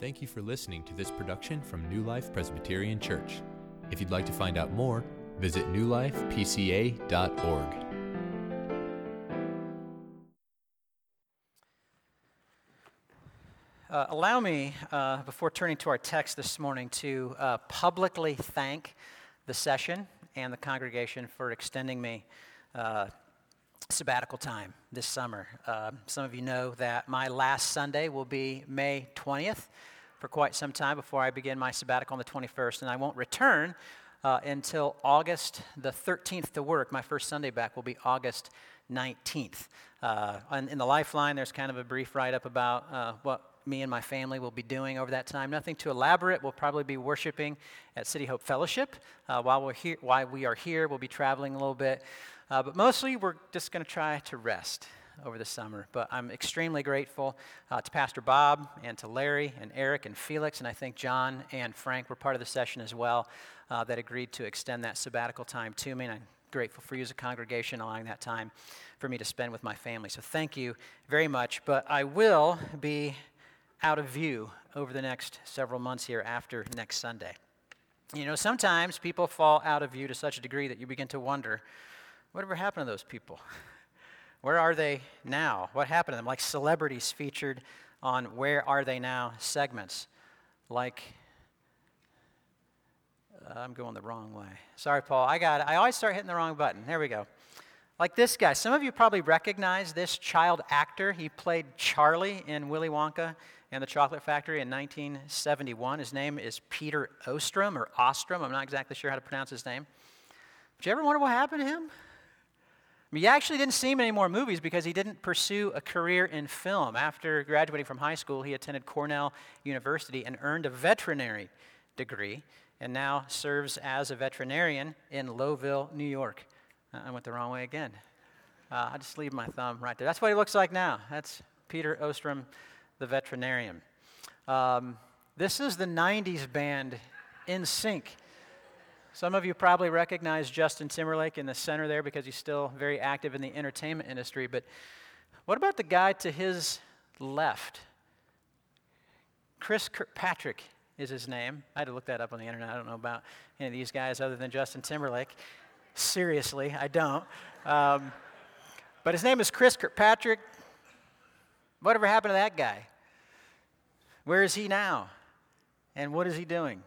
Thank you for listening to this production from New Life Presbyterian Church. If you'd like to find out more, visit newlifepca.org. Uh, allow me, uh, before turning to our text this morning, to uh, publicly thank the session and the congregation for extending me uh, sabbatical time this summer. Uh, some of you know that my last Sunday will be May 20th for quite some time before I begin my sabbatical on the 21st, and I won't return uh, until August the 13th to work. My first Sunday back will be August 19th. Uh, in the Lifeline, there's kind of a brief write up about uh, what me and my family will be doing over that time. Nothing too elaborate. We'll probably be worshiping at City Hope Fellowship uh, while we're here. While we are here, we'll be traveling a little bit, uh, but mostly we're just going to try to rest over the summer. But I'm extremely grateful uh, to Pastor Bob and to Larry and Eric and Felix, and I think John and Frank were part of the session as well uh, that agreed to extend that sabbatical time to me. And I'm grateful for you as a congregation allowing that time for me to spend with my family. So thank you very much. But I will be out of view over the next several months here after next Sunday. You know, sometimes people fall out of view to such a degree that you begin to wonder whatever happened to those people? Where are they now? What happened to them? Like celebrities featured on Where Are They Now segments. Like, uh, I'm going the wrong way. Sorry, Paul. I got it. I always start hitting the wrong button. There we go. Like this guy. Some of you probably recognize this child actor. He played Charlie in Willy Wonka and the Chocolate Factory in 1971. His name is Peter Ostrum or Ostrum. I'm not exactly sure how to pronounce his name. Did you ever wonder what happened to him? I mean, you actually didn't see him in any more movies because he didn't pursue a career in film. After graduating from high school, he attended Cornell University and earned a veterinary degree and now serves as a veterinarian in Lowville, New York. Uh, I went the wrong way again. Uh, I just leave my thumb right there. That's what he looks like now. That's Peter Ostrum the veterinarian. Um, this is the 90s band NSYNC. Some of you probably recognize Justin Timberlake in the center there because he's still very active in the entertainment industry. But what about the guy to his left? Chris Kirkpatrick is his name. I had to look that up on the internet. I don't know about any of these guys other than Justin Timberlake. Seriously, I don't. Um, but his name is Chris Kirkpatrick. Whatever happened to that guy? Where is he now? And what is he doing?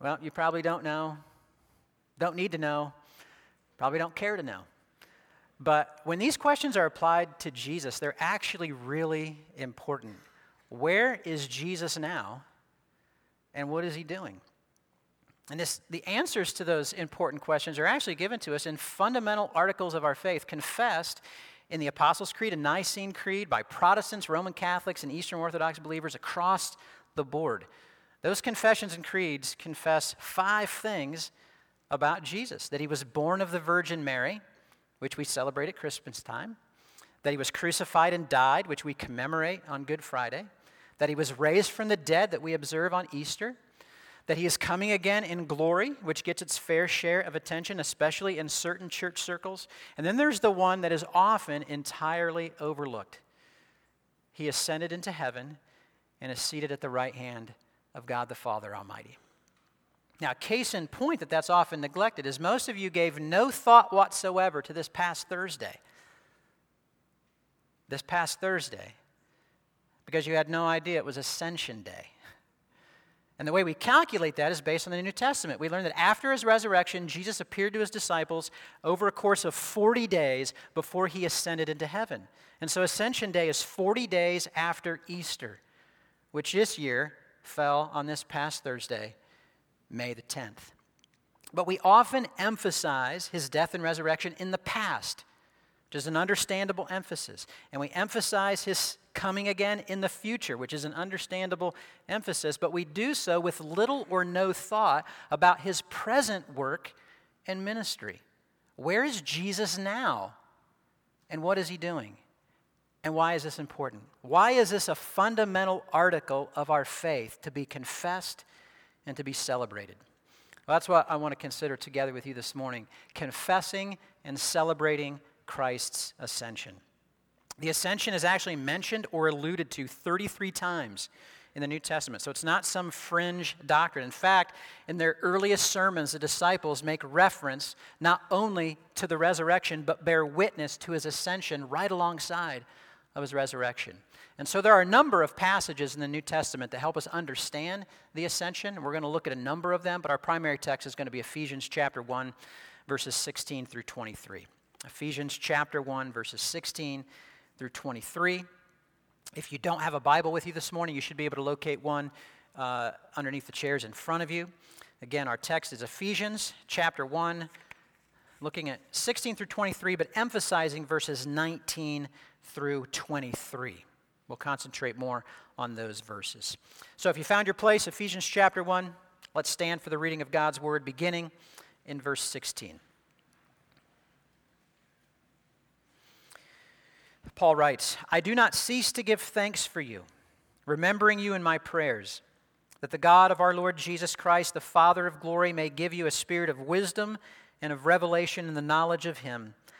Well, you probably don't know, don't need to know, probably don't care to know. But when these questions are applied to Jesus, they're actually really important. Where is Jesus now? And what is he doing? And this, the answers to those important questions are actually given to us in fundamental articles of our faith, confessed in the Apostles' Creed and Nicene Creed by Protestants, Roman Catholics, and Eastern Orthodox believers across the board. Those confessions and creeds confess five things about Jesus that he was born of the Virgin Mary, which we celebrate at Christmas time, that he was crucified and died, which we commemorate on Good Friday, that he was raised from the dead, that we observe on Easter, that he is coming again in glory, which gets its fair share of attention, especially in certain church circles. And then there's the one that is often entirely overlooked. He ascended into heaven and is seated at the right hand of God the Father Almighty. Now, case in point that that's often neglected is most of you gave no thought whatsoever to this past Thursday. This past Thursday, because you had no idea it was Ascension Day. And the way we calculate that is based on the New Testament. We learn that after his resurrection, Jesus appeared to his disciples over a course of 40 days before he ascended into heaven. And so Ascension Day is 40 days after Easter, which this year fell on this past Thursday, May the 10th. But we often emphasize his death and resurrection in the past, which is an understandable emphasis. And we emphasize his coming again in the future, which is an understandable emphasis, but we do so with little or no thought about his present work and ministry. Where is Jesus now? And what is he doing? And why is this important? Why is this a fundamental article of our faith to be confessed and to be celebrated? Well, that's what I want to consider together with you this morning confessing and celebrating Christ's ascension. The ascension is actually mentioned or alluded to 33 times in the New Testament. So it's not some fringe doctrine. In fact, in their earliest sermons, the disciples make reference not only to the resurrection, but bear witness to his ascension right alongside of his resurrection. And so there are a number of passages in the New Testament that help us understand the ascension. We're going to look at a number of them, but our primary text is going to be Ephesians chapter 1, verses 16 through 23. Ephesians chapter 1, verses 16 through 23. If you don't have a Bible with you this morning, you should be able to locate one uh, underneath the chairs in front of you. Again, our text is Ephesians chapter 1, looking at 16 through 23, but emphasizing verses 19 through 23. We'll concentrate more on those verses. So if you found your place, Ephesians chapter 1, let's stand for the reading of God's word beginning in verse 16. Paul writes, I do not cease to give thanks for you, remembering you in my prayers, that the God of our Lord Jesus Christ, the Father of glory, may give you a spirit of wisdom and of revelation in the knowledge of him,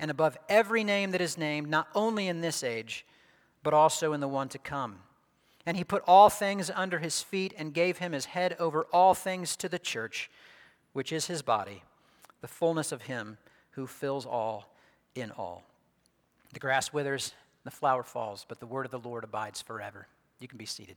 and above every name that is named, not only in this age, but also in the one to come. And he put all things under his feet and gave him his head over all things to the church, which is his body, the fullness of him who fills all in all. The grass withers the flower falls, but the word of the Lord abides forever. You can be seated.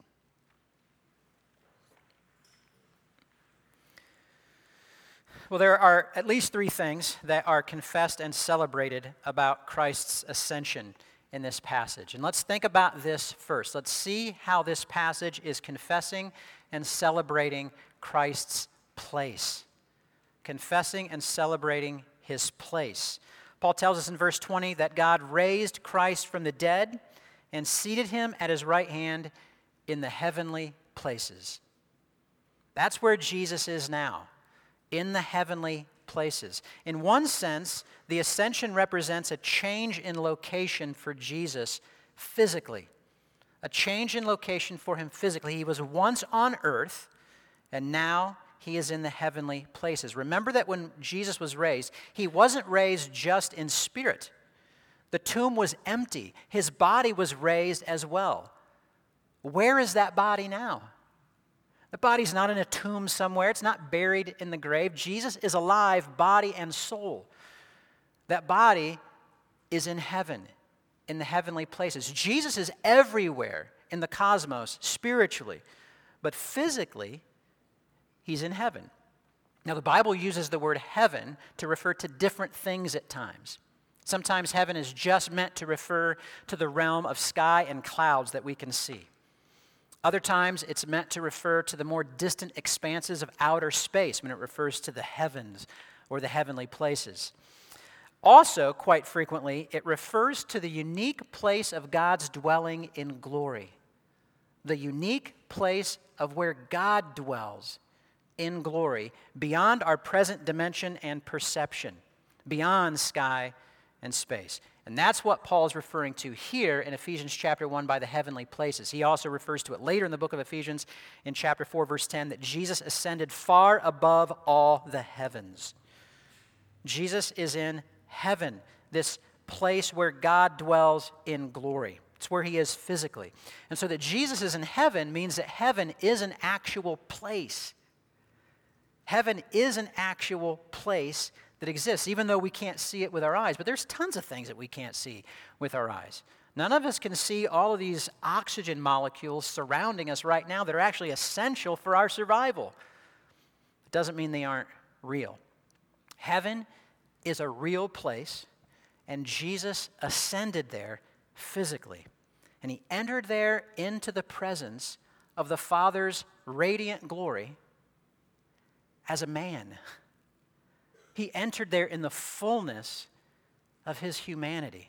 Well, there are at least three things that are confessed and celebrated about Christ's ascension in this passage. And let's think about this first. Let's see how this passage is confessing and celebrating Christ's place. Confessing and celebrating his place. Paul tells us in verse 20 that God raised Christ from the dead and seated him at his right hand in the heavenly places. That's where Jesus is now, in the heavenly places. In one sense, the ascension represents a change in location for Jesus physically. A change in location for him physically. He was once on earth, and now he is in the heavenly places. Remember that when Jesus was raised, he wasn't raised just in spirit. The tomb was empty, his body was raised as well. Where is that body now? The body's not in a tomb somewhere, it's not buried in the grave. Jesus is alive, body and soul. That body is in heaven, in the heavenly places. Jesus is everywhere in the cosmos, spiritually. But physically, he's in heaven. Now, the Bible uses the word heaven to refer to different things at times. Sometimes heaven is just meant to refer to the realm of sky and clouds that we can see. Other times, it's meant to refer to the more distant expanses of outer space when it refers to the heavens or the heavenly places. Also, quite frequently, it refers to the unique place of God's dwelling in glory, the unique place of where God dwells in glory beyond our present dimension and perception, beyond sky and space. And that's what Paul is referring to here in Ephesians chapter 1 by the heavenly places. He also refers to it later in the book of Ephesians in chapter 4, verse 10, that Jesus ascended far above all the heavens. Jesus is in heaven, this place where God dwells in glory. It's where he is physically. And so that Jesus is in heaven means that heaven is an actual place. Heaven is an actual place that exists, even though we can't see it with our eyes. But there's tons of things that we can't see with our eyes. None of us can see all of these oxygen molecules surrounding us right now that are actually essential for our survival. It doesn't mean they aren't real. Heaven is a real place, and Jesus ascended there physically. And he entered there into the presence of the Father's radiant glory as a man. He entered there in the fullness of his humanity.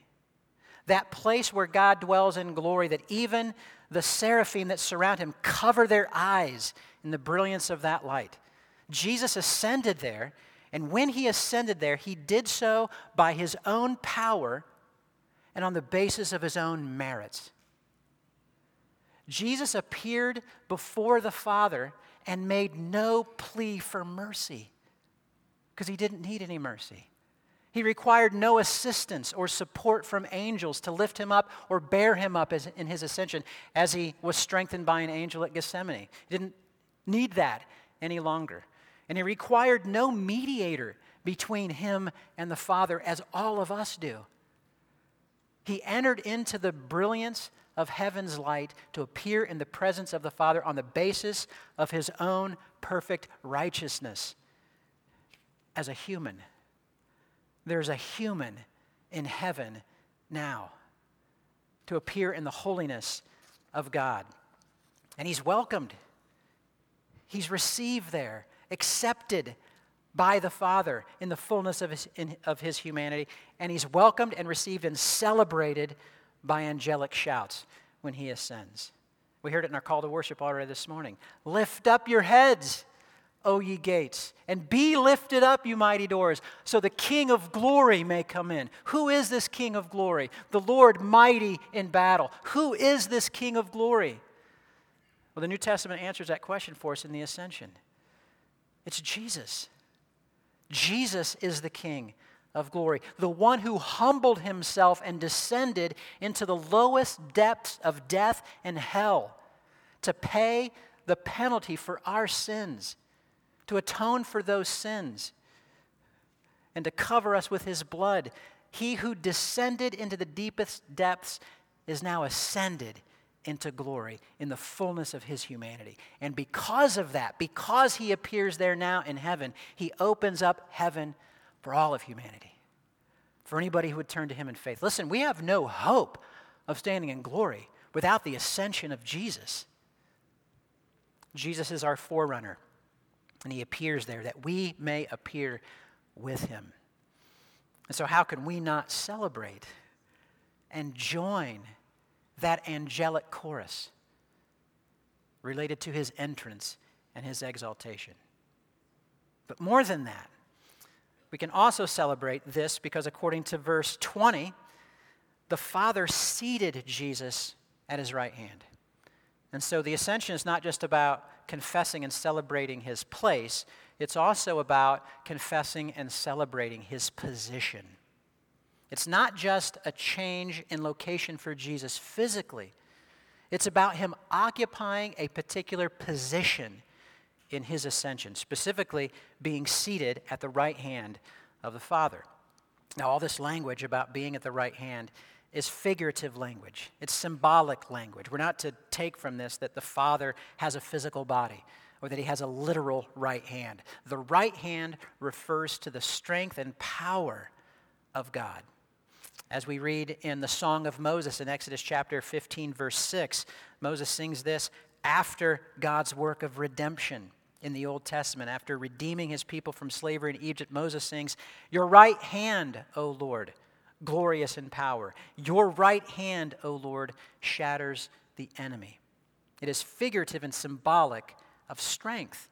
That place where God dwells in glory, that even the seraphim that surround him cover their eyes in the brilliance of that light. Jesus ascended there, and when he ascended there, he did so by his own power and on the basis of his own merits. Jesus appeared before the Father and made no plea for mercy because he didn't need any mercy. He required no assistance or support from angels to lift him up or bear him up as, in his ascension as he was strengthened by an angel at Gethsemane. He didn't need that any longer. And he required no mediator between him and the Father as all of us do. He entered into the brilliance of heaven's light to appear in the presence of the Father on the basis of his own perfect righteousness as a human. There's a human in heaven now to appear in the holiness of God. And he's welcomed, he's received there, accepted by the Father in the fullness of his, in, of his humanity, and he's welcomed and received and celebrated by angelic shouts when he ascends. We heard it in our call to worship already this morning. Lift up your heads, O ye gates, and be lifted up, you mighty doors, so the King of glory may come in. Who is this King of glory? The Lord mighty in battle. Who is this King of glory? Well, the New Testament answers that question for us in the ascension. It's Jesus. Jesus is the King of glory, the one who humbled himself and descended into the lowest depths of death and hell to pay the penalty for our sins to atone for those sins and to cover us with his blood. He who descended into the deepest depths is now ascended into glory in the fullness of his humanity. And because of that, because he appears there now in heaven, he opens up heaven for all of humanity, for anybody who would turn to him in faith. Listen, we have no hope of standing in glory without the ascension of Jesus. Jesus is our forerunner. And he appears there that we may appear with him. And so, how can we not celebrate and join that angelic chorus related to his entrance and his exaltation? But more than that, we can also celebrate this because, according to verse 20, the Father seated Jesus at his right hand. And so the ascension is not just about confessing and celebrating his place, it's also about confessing and celebrating his position. It's not just a change in location for Jesus physically, it's about him occupying a particular position in his ascension, specifically being seated at the right hand of the Father. Now, all this language about being at the right hand is figurative language, it's symbolic language. We're not to take from this that the Father has a physical body or that he has a literal right hand. The right hand refers to the strength and power of God. As we read in the Song of Moses in Exodus chapter 15, verse 6, Moses sings this after God's work of redemption in the Old Testament. After redeeming his people from slavery in Egypt, Moses sings, Your right hand, O Lord, glorious in power. Your right hand, O Lord, shatters the enemy. It is figurative and symbolic of strength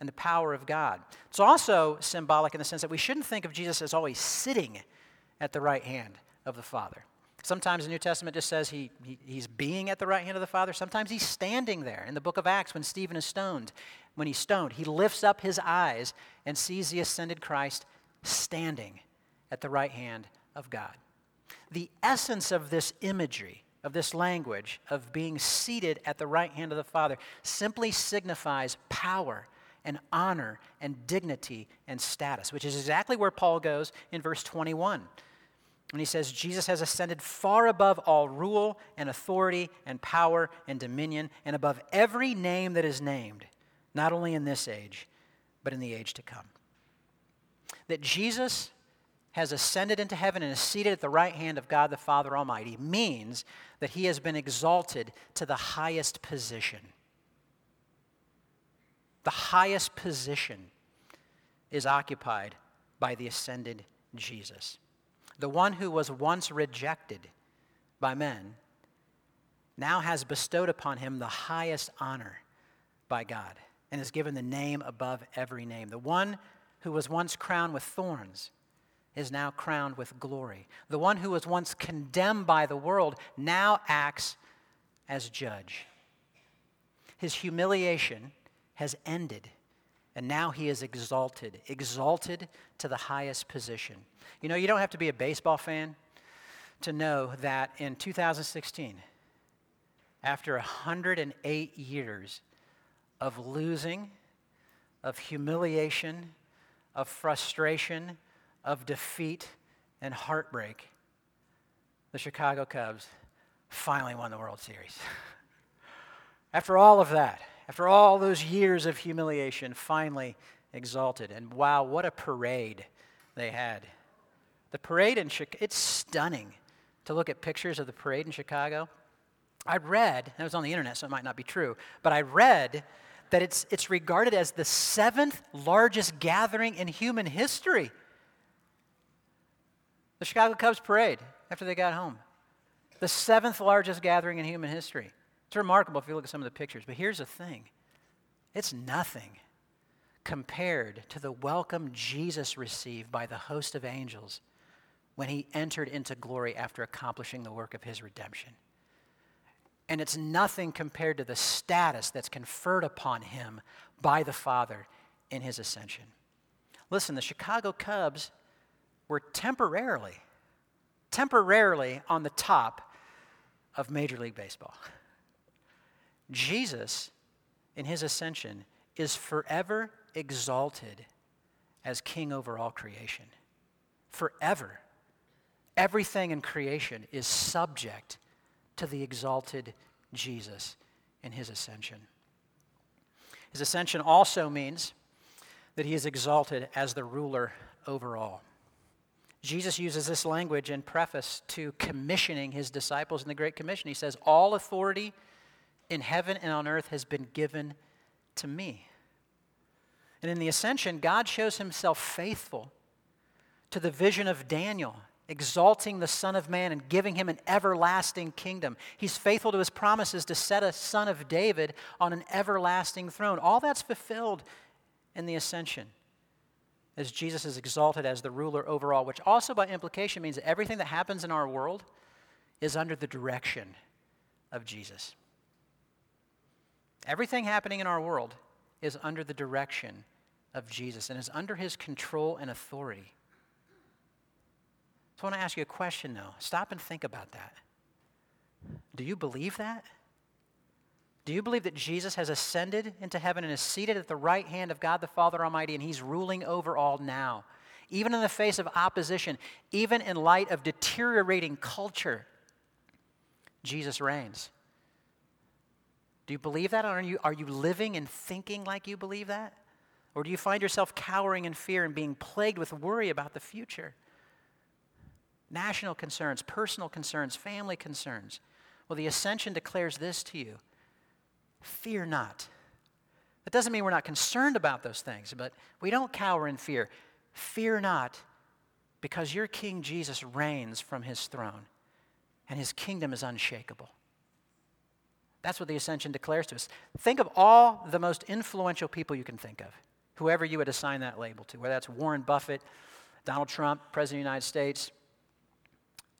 and the power of God. It's also symbolic in the sense that we shouldn't think of Jesus as always sitting at the right hand of the Father. Sometimes the New Testament just says he, he, he's being at the right hand of the Father. Sometimes he's standing there. In the book of Acts, when Stephen is stoned, when he's stoned, he lifts up his eyes and sees the ascended Christ standing at the right hand of God. The essence of this imagery, of this language, of being seated at the right hand of the Father, simply signifies power and honor and dignity and status, which is exactly where Paul goes in verse 21. When he says, Jesus has ascended far above all rule and authority and power and dominion, and above every name that is named, not only in this age, but in the age to come. That Jesus has ascended into heaven and is seated at the right hand of God the Father Almighty means that he has been exalted to the highest position. The highest position is occupied by the ascended Jesus. The one who was once rejected by men now has bestowed upon him the highest honor by God and has given the name above every name. The one who was once crowned with thorns is now crowned with glory. The one who was once condemned by the world now acts as judge. His humiliation has ended, and now he is exalted, exalted to the highest position. You know, you don't have to be a baseball fan to know that in 2016, after 108 years of losing, of humiliation, of frustration, of defeat, and heartbreak, the Chicago Cubs finally won the World Series. after all of that, after all those years of humiliation, finally exalted. And wow, what a parade they had. The parade in Chicago, it's stunning to look at pictures of the parade in Chicago. I read, it was on the internet, so it might not be true, but I read that it's, it's regarded as the seventh largest gathering in human history. The Chicago Cubs parade after they got home. The seventh largest gathering in human history. It's remarkable if you look at some of the pictures, but here's the thing it's nothing compared to the welcome Jesus received by the host of angels when he entered into glory after accomplishing the work of his redemption. And it's nothing compared to the status that's conferred upon him by the Father in his ascension. Listen, the Chicago Cubs were temporarily, temporarily on the top of Major League Baseball. Jesus, in his ascension, is forever exalted as king over all creation. Forever. Everything in creation is subject to the exalted Jesus in his ascension. His ascension also means that he is exalted as the ruler over all. Jesus uses this language in preface to commissioning his disciples in the Great Commission. He says, All authority in heaven and on earth has been given to me. And in the ascension, God shows himself faithful to the vision of Daniel exalting the Son of Man and giving him an everlasting kingdom. He's faithful to his promises to set a son of David on an everlasting throne. All that's fulfilled in the ascension as Jesus is exalted as the ruler over all, which also by implication means that everything that happens in our world is under the direction of Jesus. Everything happening in our world is under the direction of Jesus and is under his control and authority. So I want to ask you a question, though. Stop and think about that. Do you believe that? Do you believe that Jesus has ascended into heaven and is seated at the right hand of God the Father Almighty and he's ruling over all now? Even in the face of opposition, even in light of deteriorating culture, Jesus reigns. Do you believe that? Are you, are you living and thinking like you believe that? Or do you find yourself cowering in fear and being plagued with worry about the future? national concerns, personal concerns, family concerns. Well, the ascension declares this to you fear not. That doesn't mean we're not concerned about those things, but we don't cower in fear. Fear not, because your King Jesus reigns from his throne, and his kingdom is unshakable. That's what the ascension declares to us. Think of all the most influential people you can think of, whoever you would assign that label to, whether that's Warren Buffett, Donald Trump, President of the United States,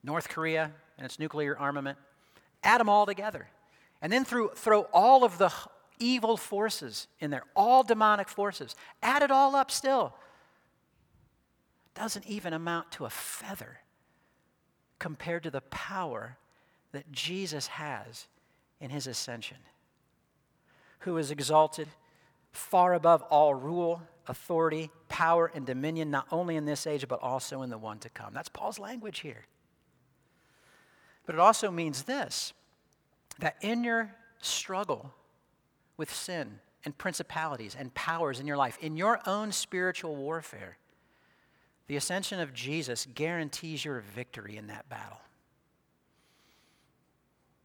North Korea and its nuclear armament, add them all together. And then through, throw all of the evil forces in there, all demonic forces, add it all up still. Doesn't even amount to a feather compared to the power that Jesus has in his ascension, who is exalted far above all rule, authority, power, and dominion, not only in this age, but also in the one to come. That's Paul's language here. But it also means this that in your struggle with sin and principalities and powers in your life, in your own spiritual warfare, the ascension of Jesus guarantees your victory in that battle.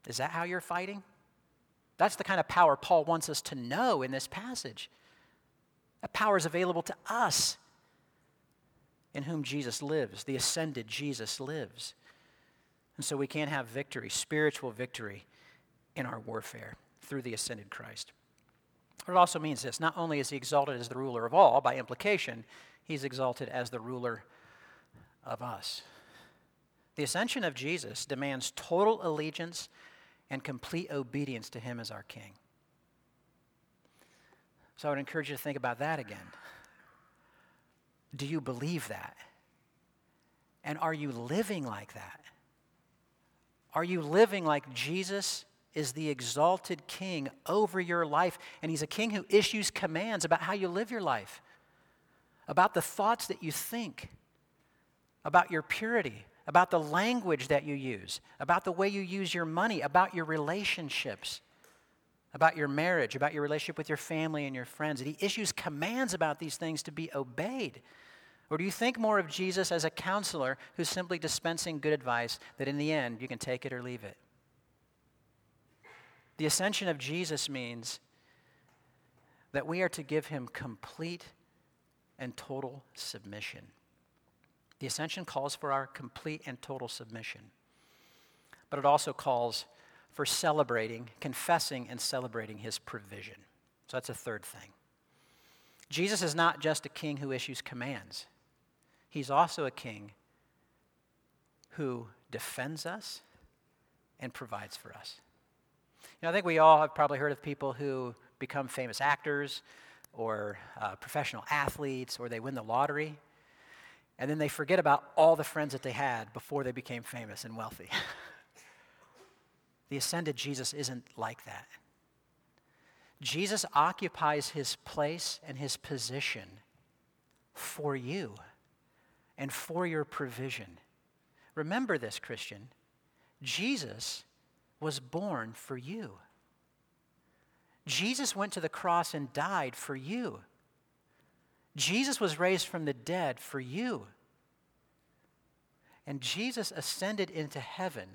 Is that how you're fighting? That's the kind of power Paul wants us to know in this passage. That power is available to us in whom Jesus lives, the ascended Jesus lives. And so we can have victory, spiritual victory, in our warfare through the ascended Christ. But it also means this not only is he exalted as the ruler of all, by implication, he's exalted as the ruler of us. The ascension of Jesus demands total allegiance and complete obedience to him as our king. So I would encourage you to think about that again. Do you believe that? And are you living like that? Are you living like Jesus is the exalted king over your life? And he's a king who issues commands about how you live your life, about the thoughts that you think, about your purity, about the language that you use, about the way you use your money, about your relationships, about your marriage, about your relationship with your family and your friends. And he issues commands about these things to be obeyed. Or do you think more of Jesus as a counselor who's simply dispensing good advice that in the end you can take it or leave it? The ascension of Jesus means that we are to give him complete and total submission. The ascension calls for our complete and total submission, but it also calls for celebrating, confessing, and celebrating his provision. So that's a third thing. Jesus is not just a king who issues commands, he's also a king who defends us and provides for us. You know, I think we all have probably heard of people who become famous actors or uh, professional athletes or they win the lottery and then they forget about all the friends that they had before they became famous and wealthy. the ascended Jesus isn't like that. Jesus occupies his place and his position for you and for your provision. Remember this, Christian. Jesus was born for you. Jesus went to the cross and died for you. Jesus was raised from the dead for you. And Jesus ascended into heaven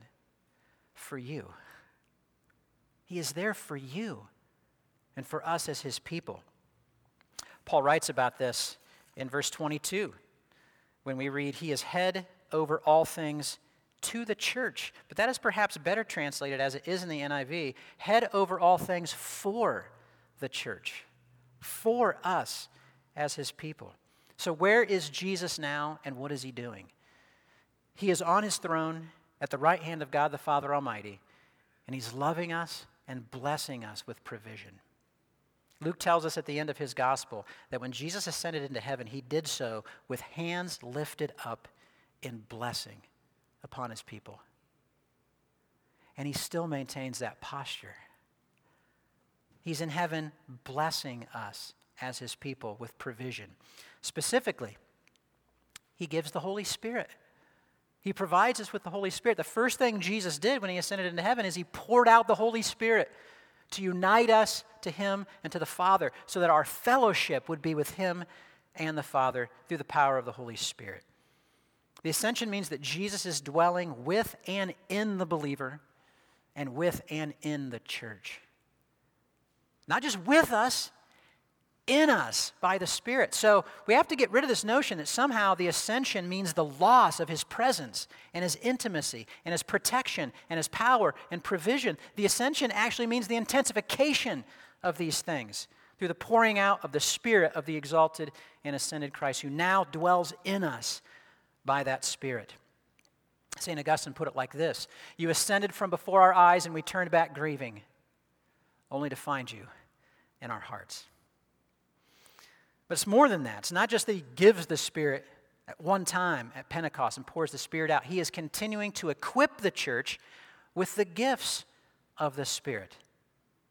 for you. He is there for you and for us as his people. Paul writes about this in verse 22 when we read, He is head over all things to the church. But that is perhaps better translated as it is in the NIV head over all things for the church, for us as his people. So, where is Jesus now and what is he doing? He is on his throne at the right hand of God the Father Almighty, and he's loving us and blessing us with provision. Luke tells us at the end of his gospel that when Jesus ascended into heaven, he did so with hands lifted up in blessing upon his people. And he still maintains that posture. He's in heaven blessing us as his people with provision. Specifically, he gives the Holy Spirit. He provides us with the Holy Spirit. The first thing Jesus did when he ascended into heaven is he poured out the Holy Spirit to unite us to him and to the Father so that our fellowship would be with him and the Father through the power of the Holy Spirit. The ascension means that Jesus is dwelling with and in the believer and with and in the church. Not just with us, in us by the Spirit. So we have to get rid of this notion that somehow the ascension means the loss of His presence and His intimacy and His protection and His power and provision. The ascension actually means the intensification of these things through the pouring out of the Spirit of the exalted and ascended Christ, who now dwells in us by that Spirit. St. Augustine put it like this You ascended from before our eyes, and we turned back grieving, only to find you in our hearts. But it's more than that. It's not just that He gives the Spirit at one time at Pentecost and pours the Spirit out, He is continuing to equip the church with the gifts of the Spirit.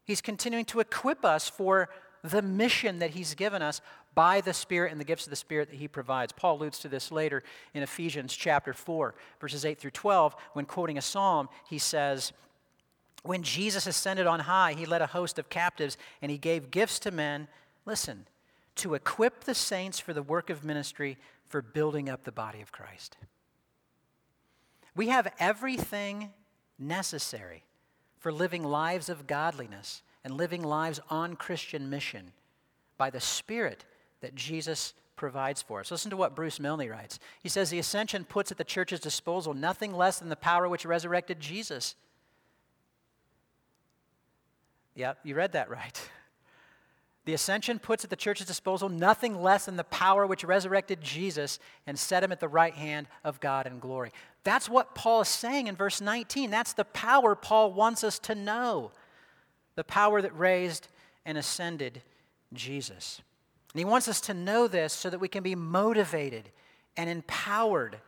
He's continuing to equip us for the mission that He's given us by the Spirit and the gifts of the Spirit that He provides. Paul alludes to this later in Ephesians chapter 4, verses 8 through 12. When quoting a psalm, he says, When Jesus ascended on high, He led a host of captives and He gave gifts to men. Listen, to equip the saints for the work of ministry for building up the body of Christ. We have everything necessary for living lives of godliness and living lives on Christian mission by the Spirit that Jesus provides for us. Listen to what Bruce Milne writes. He says, The ascension puts at the church's disposal nothing less than the power which resurrected Jesus. Yep, you read that right. The ascension puts at the church's disposal nothing less than the power which resurrected Jesus and set him at the right hand of God in glory. That's what Paul is saying in verse 19. That's the power Paul wants us to know the power that raised and ascended Jesus. And he wants us to know this so that we can be motivated and empowered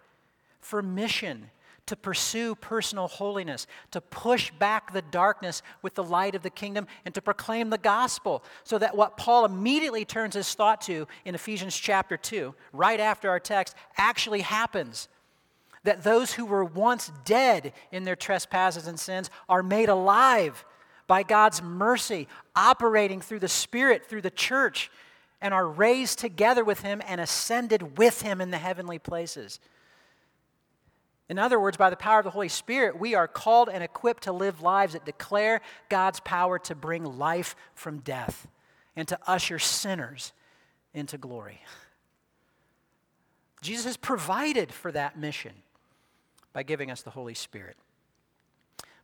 for mission to pursue personal holiness, to push back the darkness with the light of the kingdom, and to proclaim the gospel. So that what Paul immediately turns his thought to in Ephesians chapter 2, right after our text, actually happens. That those who were once dead in their trespasses and sins are made alive by God's mercy, operating through the Spirit, through the church, and are raised together with Him and ascended with Him in the heavenly places. In other words, by the power of the Holy Spirit, we are called and equipped to live lives that declare God's power to bring life from death and to usher sinners into glory. Jesus has provided for that mission by giving us the Holy Spirit.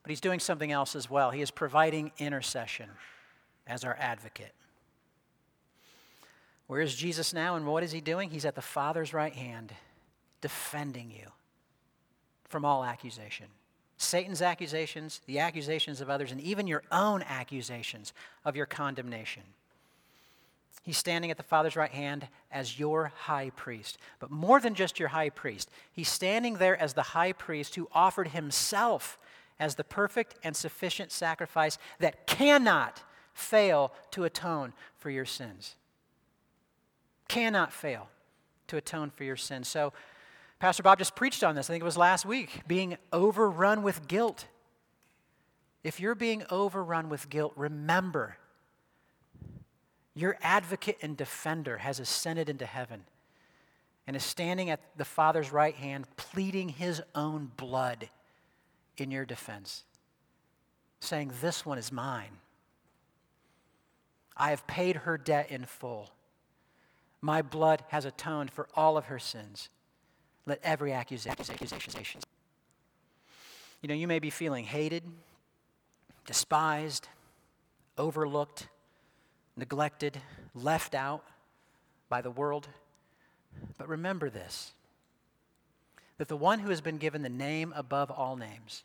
But he's doing something else as well. He is providing intercession as our advocate. Where is Jesus now and what is he doing? He's at the Father's right hand, defending you from all accusation. Satan's accusations, the accusations of others, and even your own accusations of your condemnation. He's standing at the Father's right hand as your high priest. But more than just your high priest, he's standing there as the high priest who offered himself as the perfect and sufficient sacrifice that cannot fail to atone for your sins. Cannot fail to atone for your sins. So, Pastor Bob just preached on this, I think it was last week, being overrun with guilt. If you're being overrun with guilt, remember your advocate and defender has ascended into heaven and is standing at the Father's right hand, pleading his own blood in your defense, saying, This one is mine. I have paid her debt in full. My blood has atoned for all of her sins. Let every accusation. You know, you may be feeling hated, despised, overlooked, neglected, left out by the world. But remember this that the one who has been given the name above all names,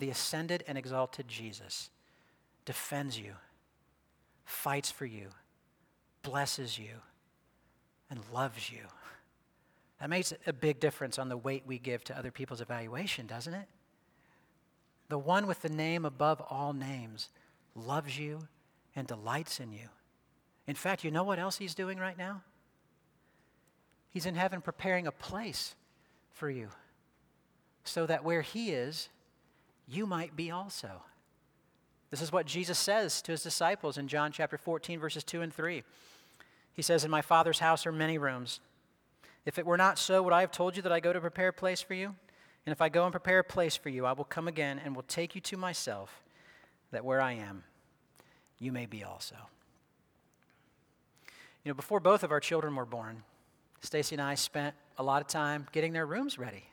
the ascended and exalted Jesus, defends you, fights for you, blesses you, and loves you. That makes a big difference on the weight we give to other people's evaluation, doesn't it? The one with the name above all names loves you and delights in you. In fact, you know what else he's doing right now? He's in heaven preparing a place for you so that where he is, you might be also. This is what Jesus says to his disciples in John chapter 14, verses 2 and 3. He says, In my Father's house are many rooms. If it were not so, would I have told you that I go to prepare a place for you? And if I go and prepare a place for you, I will come again and will take you to myself, that where I am, you may be also. You know, before both of our children were born, Stacy and I spent a lot of time getting their rooms ready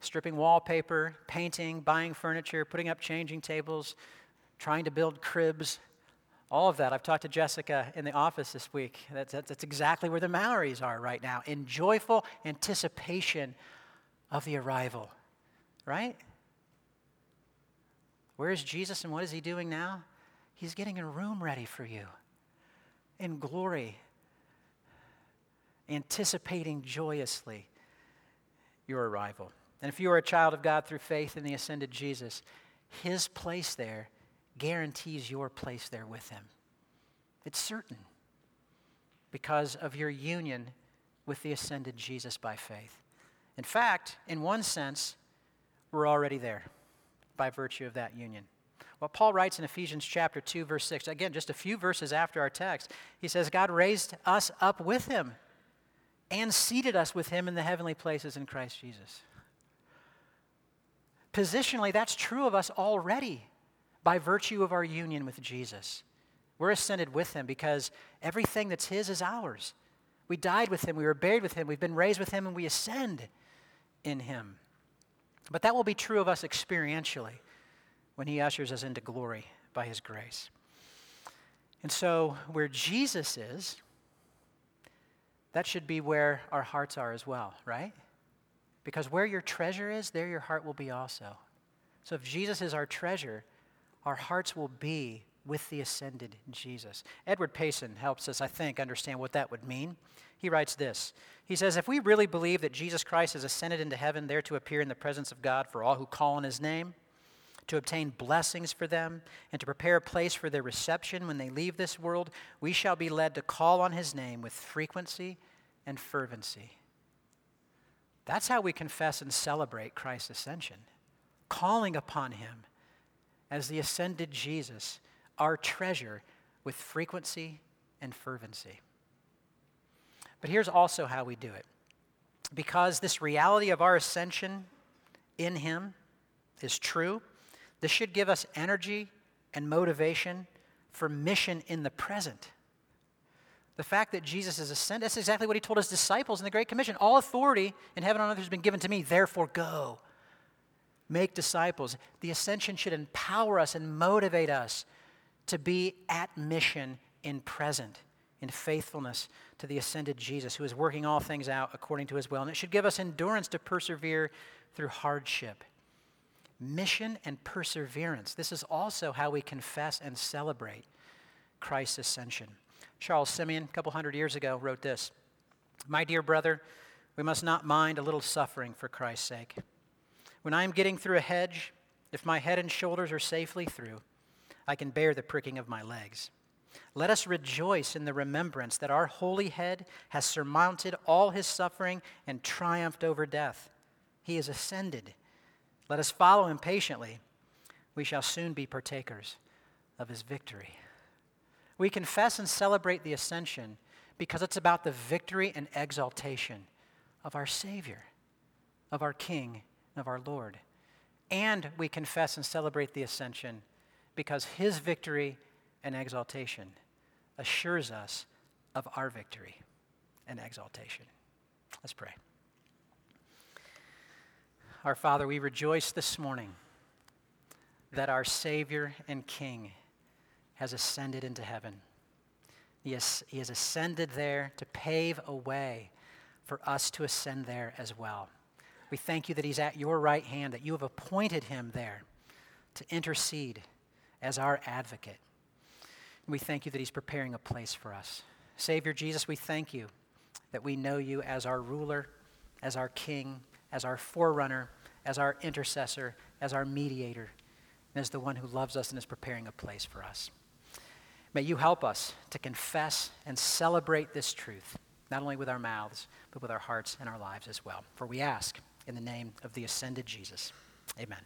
stripping wallpaper, painting, buying furniture, putting up changing tables, trying to build cribs, all of that. I've talked to Jessica in the office this week. That's, that's, exactly where the Mallories are right now, in joyful anticipation of the arrival, right? Where is Jesus and what is he doing now? He's getting a room ready for you in glory, anticipating joyously your arrival. And if you are a child of God through faith in the ascended Jesus, his place there guarantees your place there with him. It's certain because of your union with the ascended Jesus by faith. In fact, in one sense, we're already there by virtue of that union. What Paul writes in Ephesians chapter 2 verse 6, again just a few verses after our text, he says God raised us up with him and seated us with him in the heavenly places in Christ Jesus. Positionally, that's true of us already by virtue of our union with Jesus. We're ascended with him because everything that's his is ours. We died with him, we were buried with him, we've been raised with him, and we ascend in him. But that will be true of us experientially when he ushers us into glory by his grace. And so, where Jesus is, that should be where our hearts are as well, right? Because where your treasure is, there your heart will be also. So, if Jesus is our treasure, our hearts will be with the ascended Jesus. Edward Payson helps us, I think, understand what that would mean. He writes this He says, If we really believe that Jesus Christ has ascended into heaven there to appear in the presence of God for all who call on his name, to obtain blessings for them, and to prepare a place for their reception when they leave this world, we shall be led to call on his name with frequency and fervency. That's how we confess and celebrate Christ's ascension, calling upon him as the ascended Jesus, our treasure, with frequency and fervency. But here's also how we do it. Because this reality of our ascension in Him is true, this should give us energy and motivation for mission in the present. The fact that Jesus is ascended, that's exactly what he told his disciples in the Great Commission. All authority in heaven and on earth has been given to me, therefore go. Make disciples. The ascension should empower us and motivate us to be at mission in present, in faithfulness to the ascended Jesus, who is working all things out according to his will. And it should give us endurance to persevere through hardship mission and perseverance. This is also how we confess and celebrate Christ's ascension. Charles Simeon, a couple hundred years ago, wrote this My dear brother, we must not mind a little suffering for Christ's sake. When I am getting through a hedge, if my head and shoulders are safely through, I can bear the pricking of my legs. Let us rejoice in the remembrance that our holy head has surmounted all his suffering and triumphed over death. He is ascended let us follow him patiently. We shall soon be partakers of his victory. We confess and celebrate the ascension because it's about the victory and exaltation of our Savior, of our King, of our Lord. And we confess and celebrate the ascension because his victory and exaltation assures us of our victory and exaltation. Let's pray. Our Father, we rejoice this morning that our Savior and King has ascended into heaven. He has, he has ascended there to pave a way for us to ascend there as well. We thank you that He's at your right hand, that you have appointed Him there to intercede as our advocate. And we thank you that He's preparing a place for us. Savior Jesus, we thank you that we know you as our ruler, as our King, as our forerunner, as our intercessor, as our mediator, and as the one who loves us and is preparing a place for us. May you help us to confess and celebrate this truth, not only with our mouths, but with our hearts and our lives as well. For we ask in the name of the ascended Jesus. Amen.